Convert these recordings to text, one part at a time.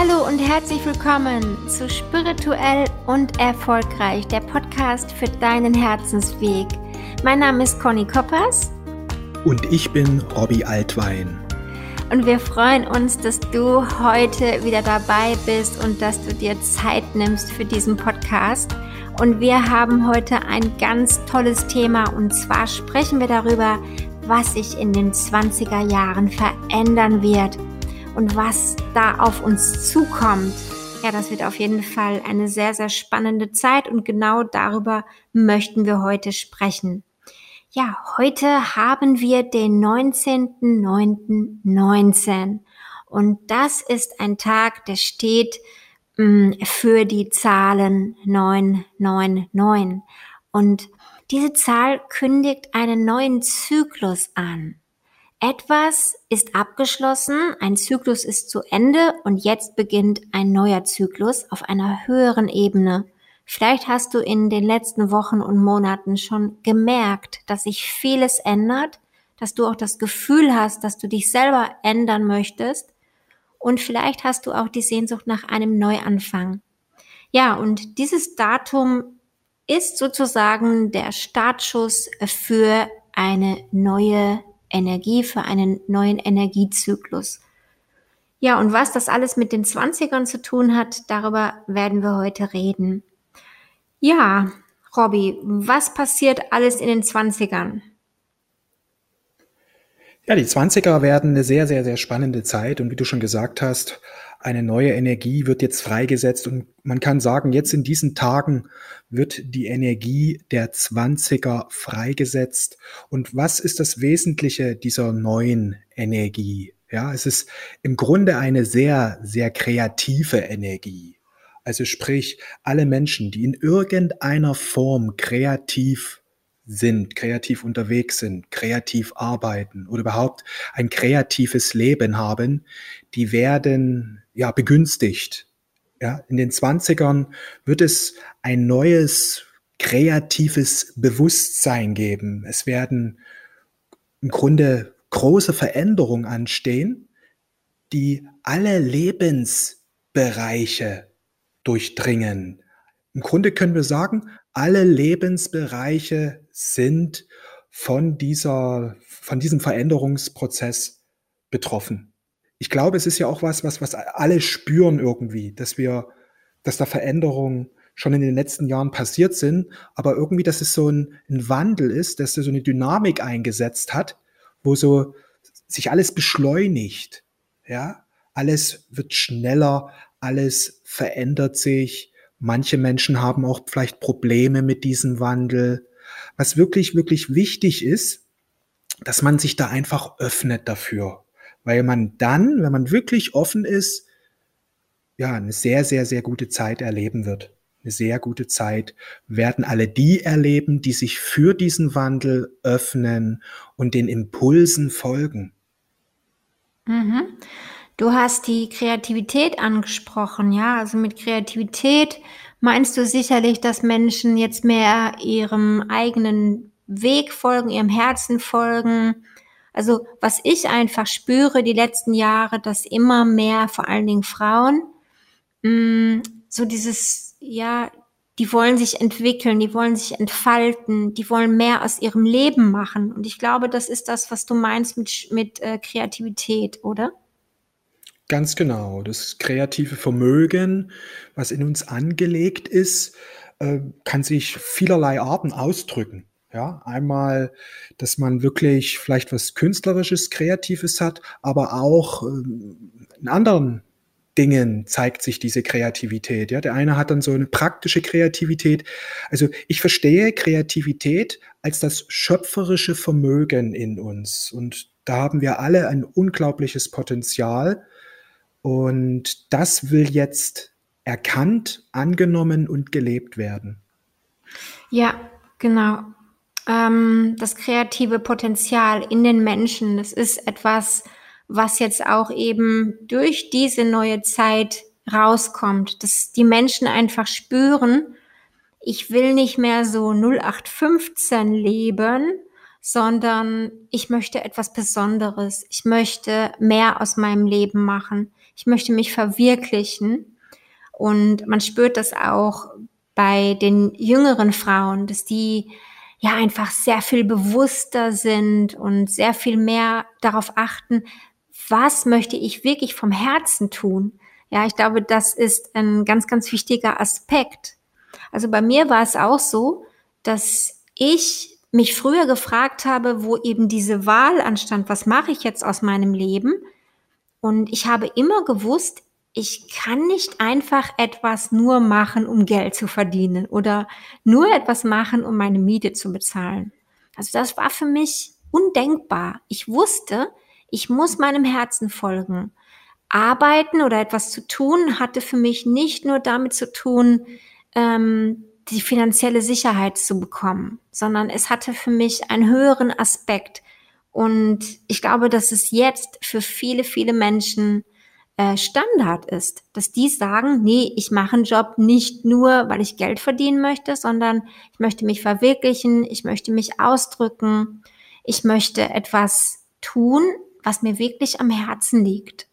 Hallo und herzlich willkommen zu Spirituell und Erfolgreich, der Podcast für deinen Herzensweg. Mein Name ist Conny Koppers. Und ich bin Robbie Altwein. Und wir freuen uns, dass du heute wieder dabei bist und dass du dir Zeit nimmst für diesen Podcast. Und wir haben heute ein ganz tolles Thema und zwar sprechen wir darüber, was sich in den 20er Jahren verändern wird und was da auf uns zukommt. Ja, das wird auf jeden Fall eine sehr, sehr spannende Zeit und genau darüber möchten wir heute sprechen. Ja, heute haben wir den 19.09.19 und das ist ein Tag, der steht mm, für die Zahlen 999 und diese Zahl kündigt einen neuen Zyklus an. Etwas ist abgeschlossen, ein Zyklus ist zu Ende und jetzt beginnt ein neuer Zyklus auf einer höheren Ebene. Vielleicht hast du in den letzten Wochen und Monaten schon gemerkt, dass sich vieles ändert, dass du auch das Gefühl hast, dass du dich selber ändern möchtest und vielleicht hast du auch die Sehnsucht nach einem Neuanfang. Ja, und dieses Datum ist sozusagen der Startschuss für eine neue Energie, für einen neuen Energiezyklus. Ja, und was das alles mit den Zwanzigern zu tun hat, darüber werden wir heute reden. Ja, Robby, was passiert alles in den Zwanzigern? Ja, die Zwanziger werden eine sehr, sehr, sehr spannende Zeit und wie du schon gesagt hast, eine neue Energie wird jetzt freigesetzt und man kann sagen, jetzt in diesen Tagen wird die Energie der Zwanziger freigesetzt. Und was ist das Wesentliche dieser neuen Energie? Ja, es ist im Grunde eine sehr, sehr kreative Energie. Also sprich, alle Menschen, die in irgendeiner Form kreativ sind, kreativ unterwegs sind, kreativ arbeiten oder überhaupt ein kreatives Leben haben, die werden ja begünstigt. Ja, in den Zwanzigern wird es ein neues kreatives Bewusstsein geben. Es werden im Grunde große Veränderungen anstehen, die alle Lebensbereiche durchdringen. Im Grunde können wir sagen, alle Lebensbereiche sind von dieser, von diesem Veränderungsprozess betroffen. Ich glaube, es ist ja auch was, was, was alle spüren irgendwie, dass wir, dass da Veränderungen schon in den letzten Jahren passiert sind, aber irgendwie, dass es so ein, ein Wandel ist, dass so eine Dynamik eingesetzt hat, wo so sich alles beschleunigt, ja, alles wird schneller, alles verändert sich. Manche Menschen haben auch vielleicht Probleme mit diesem Wandel. Was wirklich, wirklich wichtig ist, dass man sich da einfach öffnet dafür. Weil man dann, wenn man wirklich offen ist, ja, eine sehr, sehr, sehr gute Zeit erleben wird. Eine sehr gute Zeit werden alle die erleben, die sich für diesen Wandel öffnen und den Impulsen folgen. Mhm. Du hast die Kreativität angesprochen, ja. Also mit Kreativität meinst du sicherlich, dass Menschen jetzt mehr ihrem eigenen Weg folgen, ihrem Herzen folgen. Also was ich einfach spüre die letzten Jahre, dass immer mehr, vor allen Dingen Frauen, mh, mm, so dieses, ja, die wollen sich entwickeln, die wollen sich entfalten, die wollen mehr aus ihrem Leben machen. Und ich glaube, das ist das, was du meinst mit, mit äh, Kreativität, oder? Ganz genau. Das kreative Vermögen, was in uns angelegt ist, äh, kann sich vielerlei Arten ausdrücken. Ja, einmal, dass man wirklich vielleicht was Künstlerisches, Kreatives hat, aber auch ähm, in anderen Dingen zeigt sich diese Kreativität. Ja, der eine hat dann so eine praktische Kreativität. Also ich verstehe Kreativität als das schöpferische Vermögen in uns. Und da haben wir alle ein unglaubliches Potenzial, und das will jetzt erkannt, angenommen und gelebt werden. Ja, genau. Ähm, das kreative Potenzial in den Menschen, das ist etwas, was jetzt auch eben durch diese neue Zeit rauskommt, dass die Menschen einfach spüren, ich will nicht mehr so 0815 leben, sondern ich möchte etwas Besonderes. Ich möchte mehr aus meinem Leben machen. Ich möchte mich verwirklichen. Und man spürt das auch bei den jüngeren Frauen, dass die ja einfach sehr viel bewusster sind und sehr viel mehr darauf achten, was möchte ich wirklich vom Herzen tun. Ja, ich glaube, das ist ein ganz, ganz wichtiger Aspekt. Also bei mir war es auch so, dass ich mich früher gefragt habe, wo eben diese Wahl anstand, was mache ich jetzt aus meinem Leben? Und ich habe immer gewusst, ich kann nicht einfach etwas nur machen, um Geld zu verdienen oder nur etwas machen, um meine Miete zu bezahlen. Also das war für mich undenkbar. Ich wusste, ich muss meinem Herzen folgen. Arbeiten oder etwas zu tun hatte für mich nicht nur damit zu tun, ähm, die finanzielle Sicherheit zu bekommen, sondern es hatte für mich einen höheren Aspekt. Und ich glaube, dass es jetzt für viele, viele Menschen äh, Standard ist, dass die sagen, nee, ich mache einen Job nicht nur, weil ich Geld verdienen möchte, sondern ich möchte mich verwirklichen, ich möchte mich ausdrücken, ich möchte etwas tun, was mir wirklich am Herzen liegt.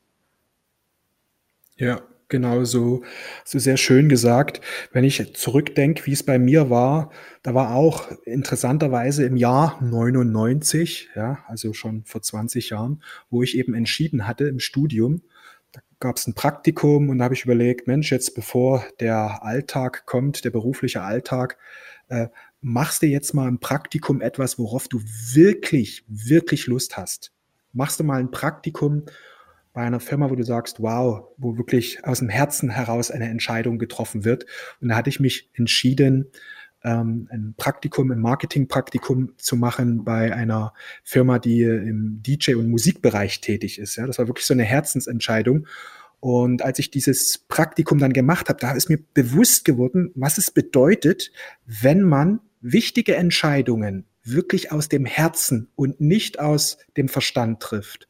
Ja, genau so, so sehr schön gesagt. Wenn ich zurückdenke, wie es bei mir war, da war auch interessanterweise im Jahr 99, ja, also schon vor 20 Jahren, wo ich eben entschieden hatte im Studium, gab es ein Praktikum und da habe ich überlegt, Mensch, jetzt bevor der Alltag kommt, der berufliche Alltag, äh, machst du jetzt mal ein Praktikum etwas, worauf du wirklich, wirklich Lust hast. Machst du mal ein Praktikum bei einer Firma, wo du sagst, wow, wo wirklich aus dem Herzen heraus eine Entscheidung getroffen wird. Und da hatte ich mich entschieden, ähm, ein Praktikum, ein Marketingpraktikum zu machen bei einer Firma, die im DJ- und Musikbereich tätig ist. Ja, das war wirklich so eine Herzensentscheidung. Und als ich dieses Praktikum dann gemacht habe, da ist mir bewusst geworden, was es bedeutet, wenn man wichtige Entscheidungen wirklich aus dem Herzen und nicht aus dem Verstand trifft.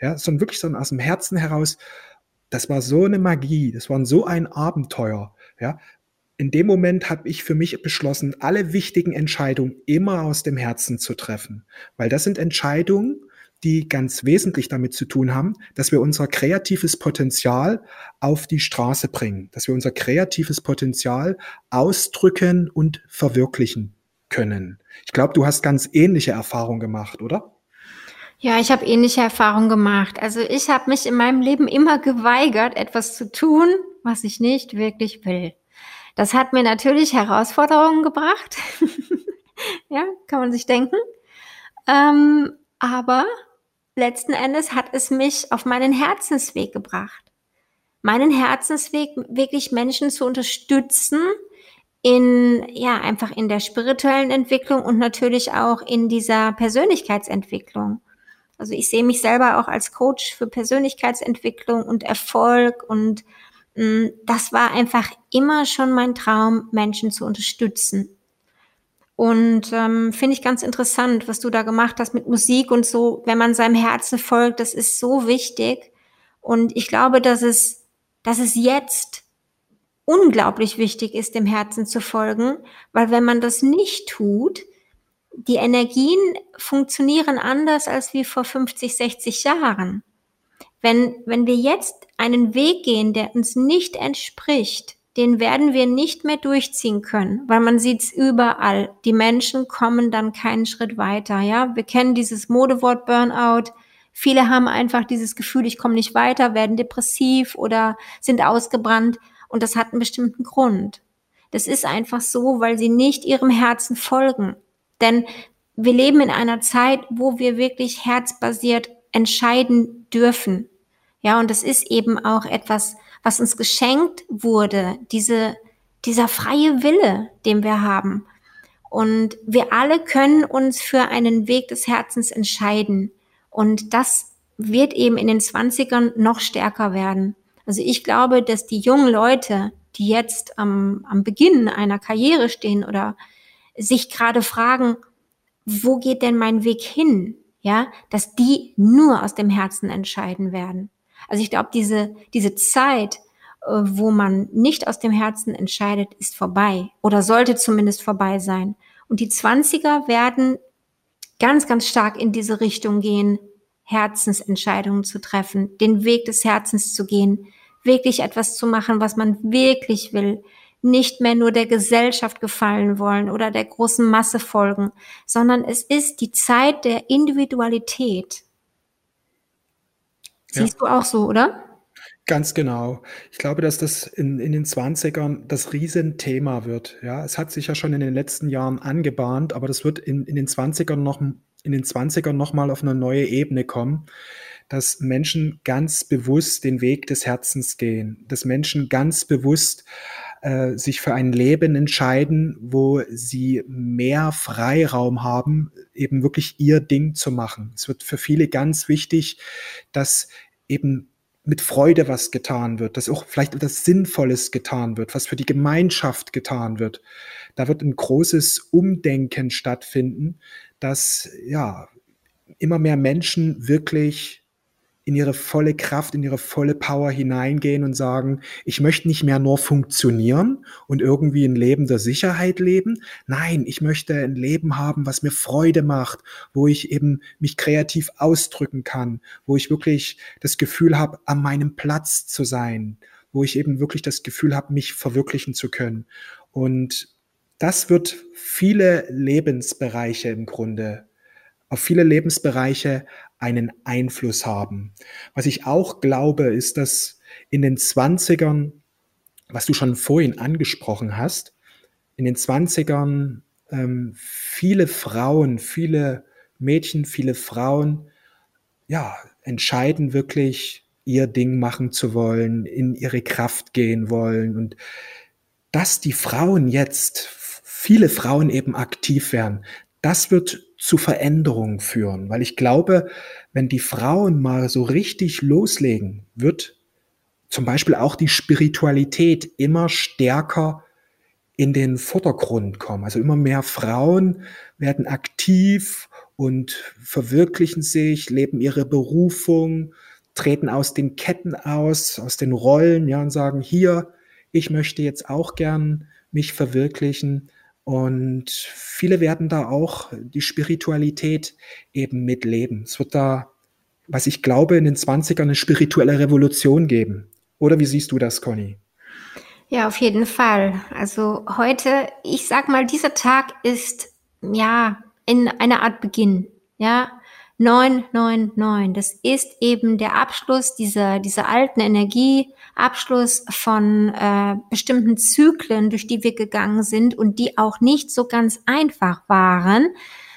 Ja, sondern wirklich so aus dem Herzen heraus. Das war so eine Magie, das war so ein Abenteuer. Ja, in dem Moment habe ich für mich beschlossen, alle wichtigen Entscheidungen immer aus dem Herzen zu treffen, weil das sind Entscheidungen, die ganz wesentlich damit zu tun haben, dass wir unser kreatives Potenzial auf die Straße bringen, dass wir unser kreatives Potenzial ausdrücken und verwirklichen können. Ich glaube, du hast ganz ähnliche Erfahrungen gemacht, oder? Ja, ich habe ähnliche Erfahrungen gemacht. Also ich habe mich in meinem Leben immer geweigert, etwas zu tun, was ich nicht wirklich will. Das hat mir natürlich Herausforderungen gebracht. ja, kann man sich denken. Ähm, aber letzten Endes hat es mich auf meinen Herzensweg gebracht. Meinen Herzensweg, wirklich Menschen zu unterstützen in, ja, einfach in der spirituellen Entwicklung und natürlich auch in dieser Persönlichkeitsentwicklung. Also ich sehe mich selber auch als Coach für Persönlichkeitsentwicklung und Erfolg und Mm, das war einfach immer schon mein Traum, Menschen zu unterstützen. Und ähm, finde ich ganz interessant, was du da gemacht hast mit Musik und so, wenn man seinem Herzen folgt, das ist so wichtig. Und ich glaube, dass es, dass es jetzt unglaublich wichtig ist, dem Herzen zu folgen, weil wenn man das nicht tut, die Energien funktionieren anders als wie vor 50, 60 Jahren. Wenn, wenn wir jetzt einen Weg gehen, der uns nicht entspricht, den werden wir nicht mehr durchziehen können, weil man sieht's überall. Die Menschen kommen dann keinen Schritt weiter. Ja, wir kennen dieses Modewort Burnout. Viele haben einfach dieses Gefühl, ich komme nicht weiter, werden depressiv oder sind ausgebrannt und das hat einen bestimmten Grund. Das ist einfach so, weil sie nicht ihrem Herzen folgen. Denn wir leben in einer Zeit, wo wir wirklich herzbasiert entscheiden dürfen. Ja, und das ist eben auch etwas, was uns geschenkt wurde, diese, dieser freie Wille, den wir haben. Und wir alle können uns für einen Weg des Herzens entscheiden. Und das wird eben in den Zwanzigern noch stärker werden. Also ich glaube, dass die jungen Leute, die jetzt am, am Beginn einer Karriere stehen oder sich gerade fragen, wo geht denn mein Weg hin? Ja, dass die nur aus dem Herzen entscheiden werden. Also ich glaube, diese, diese Zeit, äh, wo man nicht aus dem Herzen entscheidet, ist vorbei oder sollte zumindest vorbei sein. Und die Zwanziger werden ganz, ganz stark in diese Richtung gehen, Herzensentscheidungen zu treffen, den Weg des Herzens zu gehen, wirklich etwas zu machen, was man wirklich will, nicht mehr nur der Gesellschaft gefallen wollen oder der großen Masse folgen, sondern es ist die Zeit der Individualität. Siehst ja. du auch so, oder? Ganz genau. Ich glaube, dass das in, in den Zwanzigern das Riesenthema wird. Ja, es hat sich ja schon in den letzten Jahren angebahnt, aber das wird in, in den Zwanzigern noch, in den Zwanzigern noch mal auf eine neue Ebene kommen, dass Menschen ganz bewusst den Weg des Herzens gehen, dass Menschen ganz bewusst äh, sich für ein Leben entscheiden, wo sie mehr Freiraum haben, eben wirklich ihr Ding zu machen. Es wird für viele ganz wichtig, dass eben mit Freude was getan wird, dass auch vielleicht etwas Sinnvolles getan wird, was für die Gemeinschaft getan wird. Da wird ein großes Umdenken stattfinden, dass ja immer mehr Menschen wirklich in ihre volle Kraft, in ihre volle Power hineingehen und sagen, ich möchte nicht mehr nur funktionieren und irgendwie ein Leben der Sicherheit leben. Nein, ich möchte ein Leben haben, was mir Freude macht, wo ich eben mich kreativ ausdrücken kann, wo ich wirklich das Gefühl habe, an meinem Platz zu sein, wo ich eben wirklich das Gefühl habe, mich verwirklichen zu können. Und das wird viele Lebensbereiche im Grunde auf viele Lebensbereiche einen Einfluss haben. Was ich auch glaube, ist, dass in den Zwanzigern, was du schon vorhin angesprochen hast, in den Zwanzigern ähm, viele Frauen, viele Mädchen, viele Frauen, ja, entscheiden wirklich, ihr Ding machen zu wollen, in ihre Kraft gehen wollen und dass die Frauen jetzt, viele Frauen eben aktiv werden, das wird zu Veränderungen führen, weil ich glaube, wenn die Frauen mal so richtig loslegen, wird zum Beispiel auch die Spiritualität immer stärker in den Vordergrund kommen. Also immer mehr Frauen werden aktiv und verwirklichen sich, leben ihre Berufung, treten aus den Ketten aus, aus den Rollen, ja, und sagen, hier, ich möchte jetzt auch gern mich verwirklichen. Und viele werden da auch die Spiritualität eben mitleben. Es wird da, was ich glaube, in den 20ern eine spirituelle Revolution geben. Oder wie siehst du das, Conny? Ja, auf jeden Fall. Also heute, ich sag mal, dieser Tag ist ja in einer Art Beginn. Ja, 999. Das ist eben der Abschluss dieser, dieser alten Energie, Abschluss von äh, bestimmten Zyklen, durch die wir gegangen sind und die auch nicht so ganz einfach waren,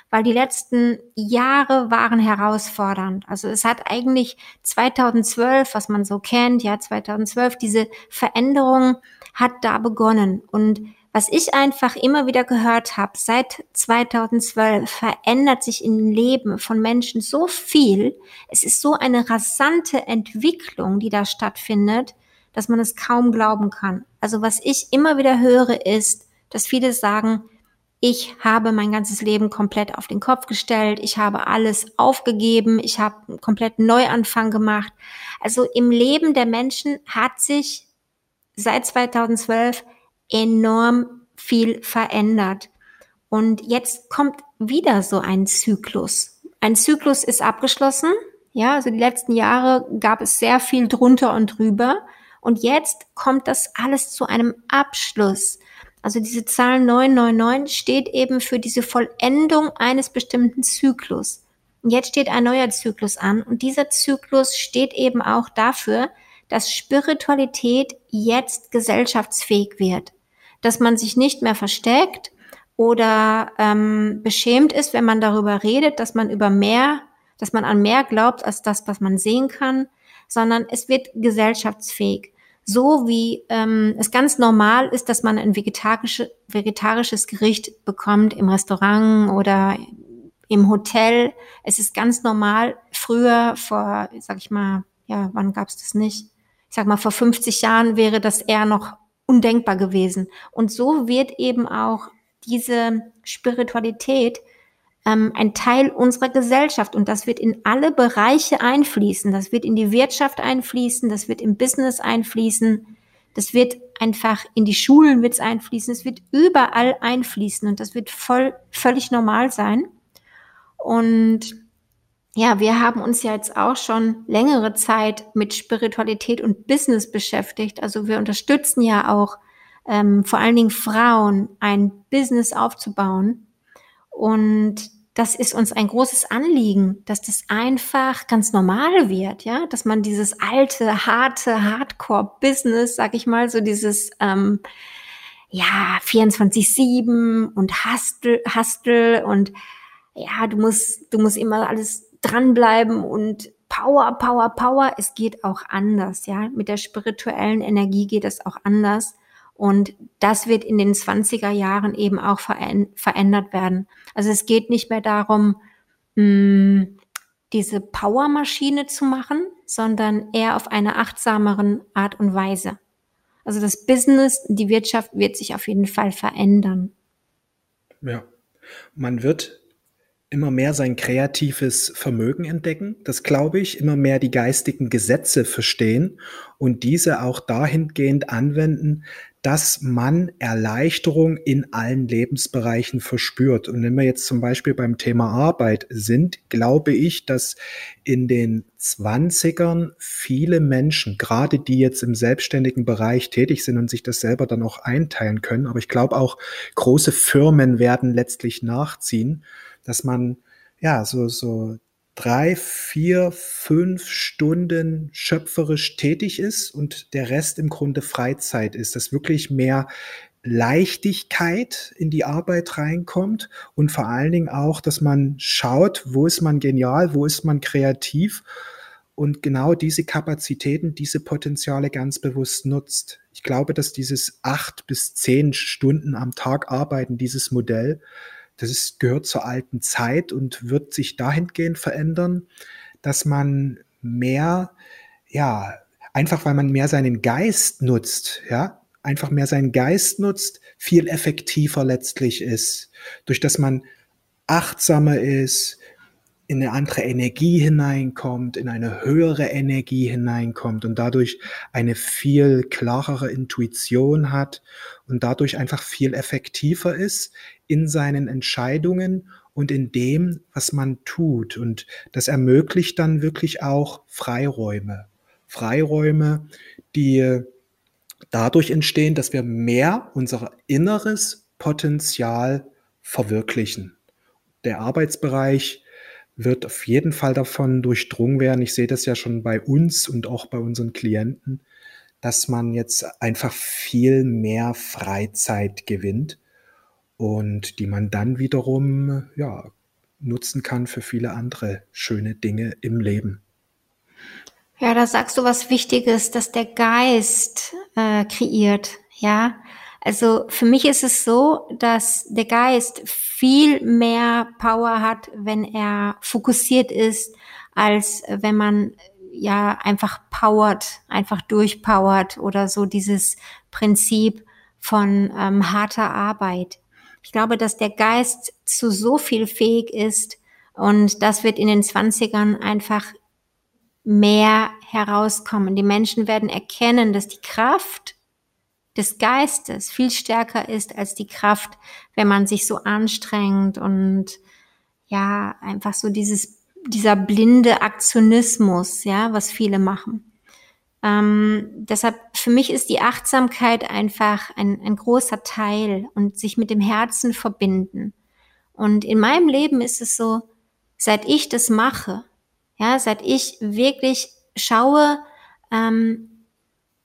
weil die letzten Jahre waren herausfordernd. Also es hat eigentlich 2012, was man so kennt, ja 2012, diese Veränderung hat da begonnen und was ich einfach immer wieder gehört habe, seit 2012 verändert sich im Leben von Menschen so viel. Es ist so eine rasante Entwicklung, die da stattfindet, dass man es kaum glauben kann. Also was ich immer wieder höre, ist, dass viele sagen, ich habe mein ganzes Leben komplett auf den Kopf gestellt, ich habe alles aufgegeben, ich habe einen kompletten Neuanfang gemacht. Also im Leben der Menschen hat sich seit 2012 enorm viel verändert. Und jetzt kommt wieder so ein Zyklus. Ein Zyklus ist abgeschlossen. Ja, also die letzten Jahre gab es sehr viel drunter und drüber. Und jetzt kommt das alles zu einem Abschluss. Also diese Zahl 999 steht eben für diese Vollendung eines bestimmten Zyklus. Und jetzt steht ein neuer Zyklus an. Und dieser Zyklus steht eben auch dafür, dass Spiritualität jetzt gesellschaftsfähig wird dass man sich nicht mehr versteckt oder ähm, beschämt ist, wenn man darüber redet, dass man über mehr, dass man an mehr glaubt als das, was man sehen kann, sondern es wird gesellschaftsfähig. So wie ähm, es ganz normal ist, dass man ein vegetarische, vegetarisches Gericht bekommt im Restaurant oder im Hotel. Es ist ganz normal. Früher, vor, sag ich mal, ja, wann gab's das nicht? Ich sag mal, vor 50 Jahren wäre das eher noch undenkbar gewesen. Und so wird eben auch diese Spiritualität ähm, ein Teil unserer Gesellschaft und das wird in alle Bereiche einfließen. Das wird in die Wirtschaft einfließen, das wird im Business einfließen, das wird einfach in die Schulen wird's einfließen, es wird überall einfließen und das wird voll völlig normal sein. Und ja, wir haben uns ja jetzt auch schon längere Zeit mit Spiritualität und Business beschäftigt. Also wir unterstützen ja auch ähm, vor allen Dingen Frauen, ein Business aufzubauen. Und das ist uns ein großes Anliegen, dass das einfach ganz normal wird, ja, dass man dieses alte, harte Hardcore-Business, sag ich mal, so dieses ähm, ja 24/7 und Hustle, Hustle und ja, du musst, du musst immer alles dranbleiben und Power, Power, Power. Es geht auch anders, ja. Mit der spirituellen Energie geht es auch anders. Und das wird in den 20er Jahren eben auch verändert werden. Also es geht nicht mehr darum, mh, diese Powermaschine zu machen, sondern eher auf eine achtsameren Art und Weise. Also das Business, die Wirtschaft wird sich auf jeden Fall verändern. Ja, man wird immer mehr sein kreatives Vermögen entdecken, das glaube ich, immer mehr die geistigen Gesetze verstehen und diese auch dahingehend anwenden, dass man Erleichterung in allen Lebensbereichen verspürt. Und wenn wir jetzt zum Beispiel beim Thema Arbeit sind, glaube ich, dass in den Zwanzigern viele Menschen, gerade die jetzt im selbstständigen Bereich tätig sind und sich das selber dann auch einteilen können, aber ich glaube auch große Firmen werden letztlich nachziehen, dass man ja so, so drei, vier, fünf Stunden schöpferisch tätig ist und der Rest im Grunde Freizeit ist, dass wirklich mehr Leichtigkeit in die Arbeit reinkommt und vor allen Dingen auch, dass man schaut, wo ist man genial, wo ist man kreativ und genau diese Kapazitäten, diese Potenziale ganz bewusst nutzt. Ich glaube, dass dieses acht bis zehn Stunden am Tag arbeiten, dieses Modell, das ist, gehört zur alten Zeit und wird sich dahingehend verändern, dass man mehr, ja, einfach weil man mehr seinen Geist nutzt, ja, einfach mehr seinen Geist nutzt, viel effektiver letztlich ist, durch dass man achtsamer ist, in eine andere Energie hineinkommt, in eine höhere Energie hineinkommt und dadurch eine viel klarere Intuition hat und dadurch einfach viel effektiver ist in seinen Entscheidungen und in dem, was man tut. Und das ermöglicht dann wirklich auch Freiräume. Freiräume, die dadurch entstehen, dass wir mehr unser inneres Potenzial verwirklichen. Der Arbeitsbereich wird auf jeden Fall davon durchdrungen werden. Ich sehe das ja schon bei uns und auch bei unseren Klienten, dass man jetzt einfach viel mehr Freizeit gewinnt und die man dann wiederum ja, nutzen kann für viele andere schöne Dinge im Leben. Ja, da sagst du was Wichtiges, dass der Geist äh, kreiert. Ja, also für mich ist es so, dass der Geist viel mehr Power hat, wenn er fokussiert ist, als wenn man ja einfach powert, einfach durchpowert oder so dieses Prinzip von ähm, harter Arbeit. Ich glaube, dass der Geist zu so viel fähig ist und das wird in den Zwanzigern einfach mehr herauskommen. Die Menschen werden erkennen, dass die Kraft des Geistes viel stärker ist als die Kraft, wenn man sich so anstrengt und ja, einfach so dieses, dieser blinde Aktionismus, ja, was viele machen. Ähm, deshalb, für mich ist die Achtsamkeit einfach ein, ein großer Teil und sich mit dem Herzen verbinden. Und in meinem Leben ist es so, seit ich das mache, ja, seit ich wirklich schaue, ähm,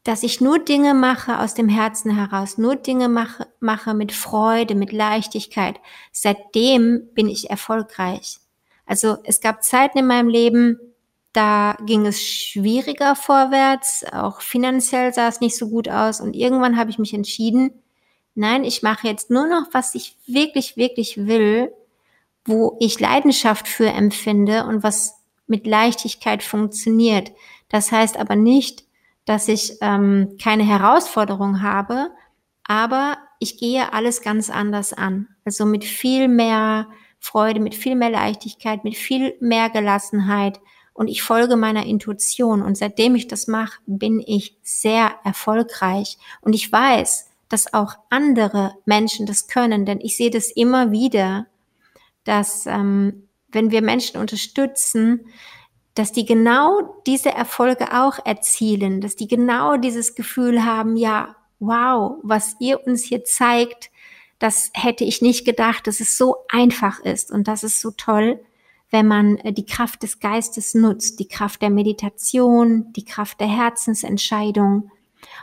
dass ich nur Dinge mache aus dem Herzen heraus, nur Dinge mache, mache mit Freude, mit Leichtigkeit. Seitdem bin ich erfolgreich. Also es gab Zeiten in meinem Leben, da ging es schwieriger vorwärts, auch finanziell sah es nicht so gut aus und irgendwann habe ich mich entschieden, nein, ich mache jetzt nur noch, was ich wirklich, wirklich will, wo ich Leidenschaft für empfinde und was mit Leichtigkeit funktioniert. Das heißt aber nicht, dass ich ähm, keine Herausforderung habe, aber ich gehe alles ganz anders an. Also mit viel mehr Freude, mit viel mehr Leichtigkeit, mit viel mehr Gelassenheit und ich folge meiner Intuition. Und seitdem ich das mache, bin ich sehr erfolgreich. Und ich weiß, dass auch andere Menschen das können, denn ich sehe das immer wieder, dass ähm, wenn wir Menschen unterstützen, dass die genau diese Erfolge auch erzielen, dass die genau dieses Gefühl haben, ja, wow, was ihr uns hier zeigt, das hätte ich nicht gedacht, dass es so einfach ist und das ist so toll, wenn man äh, die Kraft des Geistes nutzt, die Kraft der Meditation, die Kraft der Herzensentscheidung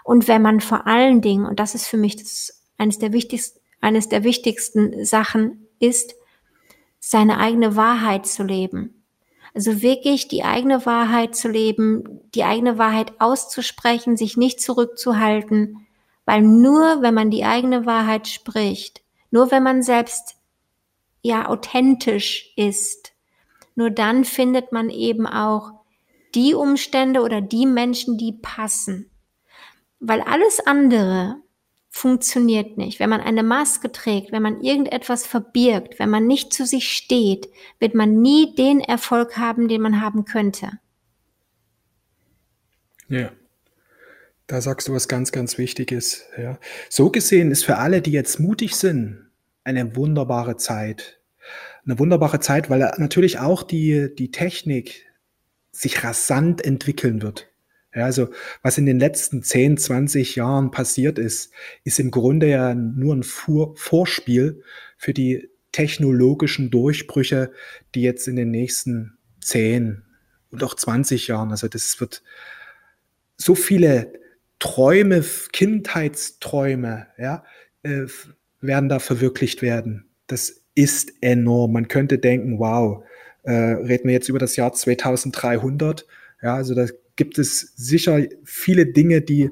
und wenn man vor allen Dingen, und das ist für mich das, eines der wichtigsten, eines der wichtigsten Sachen ist, seine eigene Wahrheit zu leben. Also wirklich die eigene Wahrheit zu leben, die eigene Wahrheit auszusprechen, sich nicht zurückzuhalten, weil nur wenn man die eigene Wahrheit spricht, nur wenn man selbst ja authentisch ist, nur dann findet man eben auch die Umstände oder die Menschen, die passen. Weil alles andere funktioniert nicht. Wenn man eine Maske trägt, wenn man irgendetwas verbirgt, wenn man nicht zu sich steht, wird man nie den Erfolg haben, den man haben könnte. Ja. Da sagst du was ganz, ganz Wichtiges. Ja. So gesehen ist für alle, die jetzt mutig sind, eine wunderbare Zeit. Eine wunderbare Zeit, weil natürlich auch die, die Technik sich rasant entwickeln wird. Ja, also was in den letzten 10, 20 Jahren passiert ist, ist im Grunde ja nur ein Vor Vorspiel für die technologischen Durchbrüche, die jetzt in den nächsten 10 und auch 20 Jahren, also das wird so viele Träume, Kindheitsträume, ja, äh, werden da verwirklicht werden. Das ist enorm. Man könnte denken, wow, äh, reden wir jetzt über das Jahr 2300, ja, also da gibt es sicher viele Dinge, die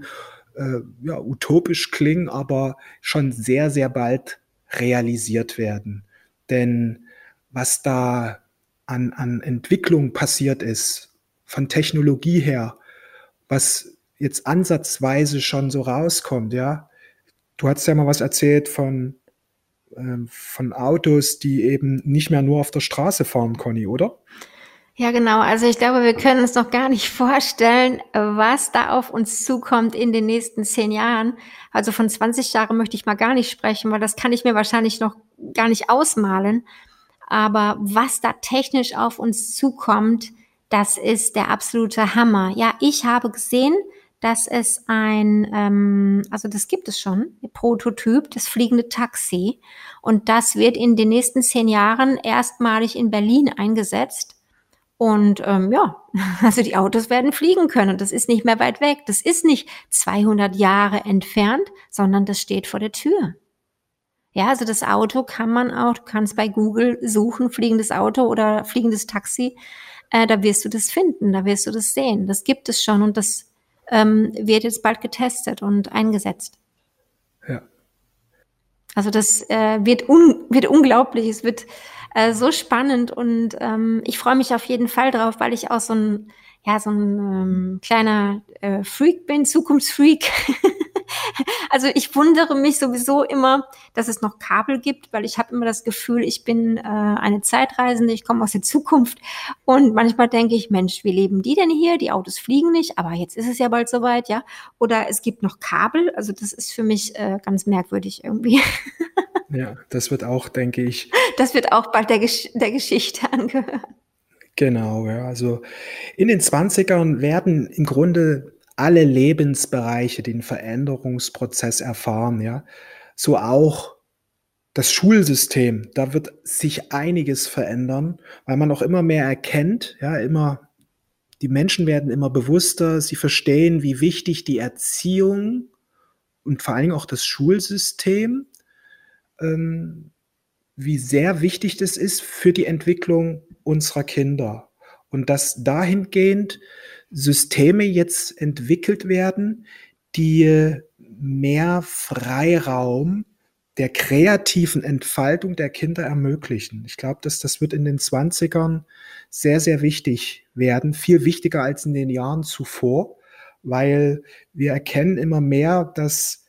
äh, ja, utopisch klingen, aber schon sehr, sehr bald realisiert werden. Denn was da an, an Entwicklung passiert ist, von Technologie her, was jetzt ansatzweise schon so rauskommt, ja. Du hast ja mal was erzählt von, äh, von Autos, die eben nicht mehr nur auf der Straße fahren, Conny, oder? Ja, genau. Also ich glaube, wir können uns noch gar nicht vorstellen, was da auf uns zukommt in den nächsten zehn Jahren. Also von 20 Jahren möchte ich mal gar nicht sprechen, weil das kann ich mir wahrscheinlich noch gar nicht ausmalen. Aber was da technisch auf uns zukommt, das ist der absolute Hammer. Ja, ich habe gesehen, dass es ein, ähm, also das gibt es schon, Prototyp, das fliegende Taxi. Und das wird in den nächsten zehn Jahren erstmalig in Berlin eingesetzt. Und ähm, ja, also die Autos werden fliegen können. Das ist nicht mehr weit weg. Das ist nicht 200 Jahre entfernt, sondern das steht vor der Tür. Ja, also das Auto kann man auch, du kannst bei Google suchen, fliegendes Auto oder fliegendes Taxi. Äh, da wirst du das finden, da wirst du das sehen. Das gibt es schon und das ähm, wird jetzt bald getestet und eingesetzt. Also das äh, wird, un wird unglaublich. Es wird äh, so spannend und ähm, ich freue mich auf jeden Fall drauf, weil ich auch so ein, ja, so ein ähm, kleiner äh, Freak bin, Zukunftsfreak. also ich wundere mich sowieso immer, dass es noch Kabel gibt, weil ich habe immer das Gefühl, ich bin äh, eine Zeitreisende, ich komme aus der Zukunft und manchmal denke ich, Mensch, wie leben die denn hier? Die Autos fliegen nicht, aber jetzt ist es ja bald soweit, ja. Oder es gibt noch Kabel, also das ist für mich äh, ganz merkwürdig irgendwie. Ja, das wird auch, denke ich. Das wird auch bald der, Gesch der Geschichte angehören. Genau, ja. Also in den 20ern werden im Grunde alle Lebensbereiche den Veränderungsprozess erfahren, ja. So auch das Schulsystem, da wird sich einiges verändern, weil man auch immer mehr erkennt, ja, immer, die Menschen werden immer bewusster, sie verstehen, wie wichtig die Erziehung und vor allen Dingen auch das Schulsystem ähm, wie sehr wichtig das ist für die Entwicklung unserer Kinder. Und dass dahingehend Systeme jetzt entwickelt werden, die mehr Freiraum der kreativen Entfaltung der Kinder ermöglichen. Ich glaube, dass das wird in den 20ern sehr, sehr wichtig werden, viel wichtiger als in den Jahren zuvor, weil wir erkennen immer mehr, dass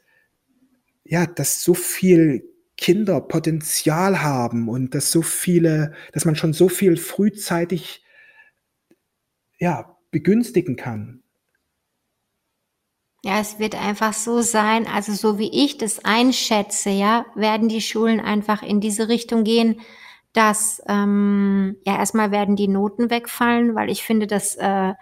ja, dass so viel Kinder Potenzial haben und dass so viele, dass man schon so viel frühzeitig ja, begünstigen kann. Ja, es wird einfach so sein, also so wie ich das einschätze, ja, werden die Schulen einfach in diese Richtung gehen, dass ähm, ja erstmal werden die Noten wegfallen, weil ich finde, dass äh,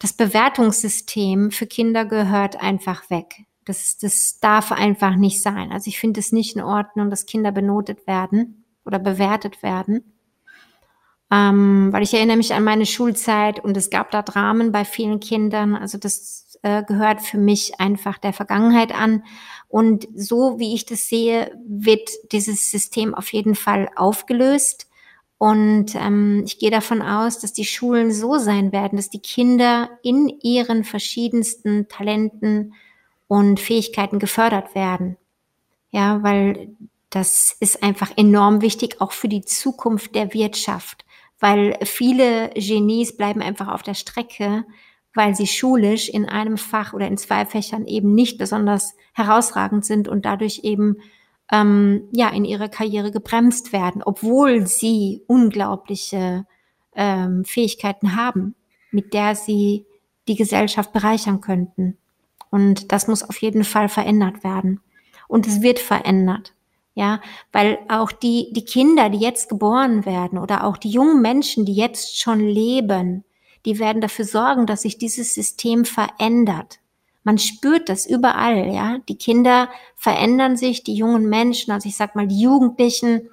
das Bewertungssystem für Kinder gehört einfach weg. Das, das darf einfach nicht sein. Also ich finde es nicht in Ordnung, dass Kinder benotet werden oder bewertet werden. Ähm, weil ich erinnere mich an meine Schulzeit und es gab da Dramen bei vielen Kindern. Also das äh, gehört für mich einfach der Vergangenheit an. Und so wie ich das sehe, wird dieses System auf jeden Fall aufgelöst. Und ähm, ich gehe davon aus, dass die Schulen so sein werden, dass die Kinder in ihren verschiedensten Talenten und Fähigkeiten gefördert werden. Ja, weil das ist einfach enorm wichtig, auch für die Zukunft der Wirtschaft, weil viele Genies bleiben einfach auf der Strecke, weil sie schulisch in einem Fach oder in zwei Fächern eben nicht besonders herausragend sind und dadurch eben ähm, ja in ihrer Karriere gebremst werden, obwohl sie unglaubliche ähm, Fähigkeiten haben, mit der sie die Gesellschaft bereichern könnten. Und das muss auf jeden Fall verändert werden. Und es wird verändert. Ja, weil auch die, die Kinder, die jetzt geboren werden oder auch die jungen Menschen, die jetzt schon leben, die werden dafür sorgen, dass sich dieses System verändert. Man spürt das überall, ja. Die Kinder verändern sich, die jungen Menschen, also ich sag mal, die Jugendlichen,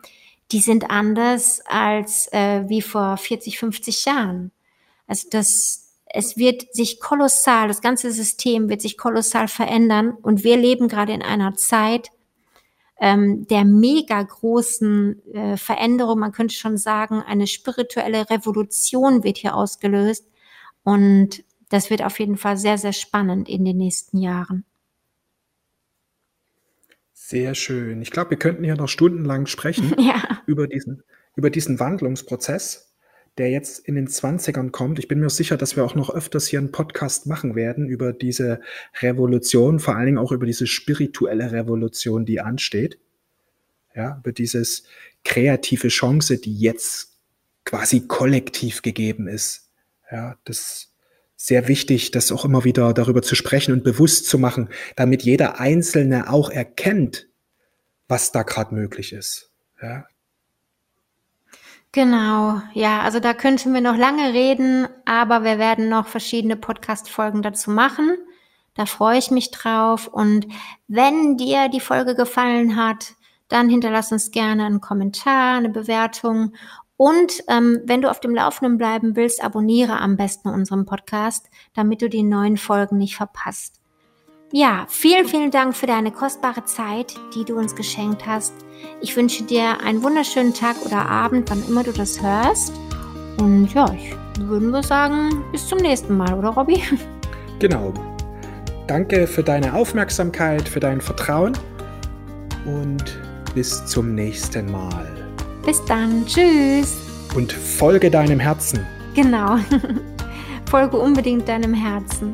die sind anders als äh, wie vor 40, 50 Jahren. Also das, es wird sich kolossal, das ganze System wird sich kolossal verändern und wir leben gerade in einer Zeit ähm, der mega großen äh, Veränderung. Man könnte schon sagen, eine spirituelle Revolution wird hier ausgelöst und das wird auf jeden Fall sehr, sehr spannend in den nächsten Jahren. Sehr schön. Ich glaube, wir könnten hier noch stundenlang sprechen ja. über diesen, über diesen Wandlungsprozess der jetzt in den 20ern kommt. Ich bin mir sicher, dass wir auch noch öfters hier einen Podcast machen werden über diese Revolution, vor allen Dingen auch über diese spirituelle Revolution, die ansteht. Ja, über dieses kreative Chance, die jetzt quasi kollektiv gegeben ist. Ja, das ist sehr wichtig, das auch immer wieder darüber zu sprechen und bewusst zu machen, damit jeder Einzelne auch erkennt, was da gerade möglich ist. Ja, Genau, ja, also da könnten wir noch lange reden, aber wir werden noch verschiedene Podcast-Folgen dazu machen. Da freue ich mich drauf. Und wenn dir die Folge gefallen hat, dann hinterlass uns gerne einen Kommentar, eine Bewertung. Und ähm, wenn du auf dem Laufenden bleiben willst, abonniere am besten unseren Podcast, damit du die neuen Folgen nicht verpasst. Ja, vielen, vielen Dank für deine kostbare Zeit, die du uns geschenkt hast. Ich wünsche dir einen wunderschönen Tag oder Abend, wann immer du das hörst. Und ja, ich würde sagen, bis zum nächsten Mal, oder Robby? Genau. Danke für deine Aufmerksamkeit, für dein Vertrauen und bis zum nächsten Mal. Bis dann. Tschüss. Und folge deinem Herzen. Genau. folge unbedingt deinem Herzen.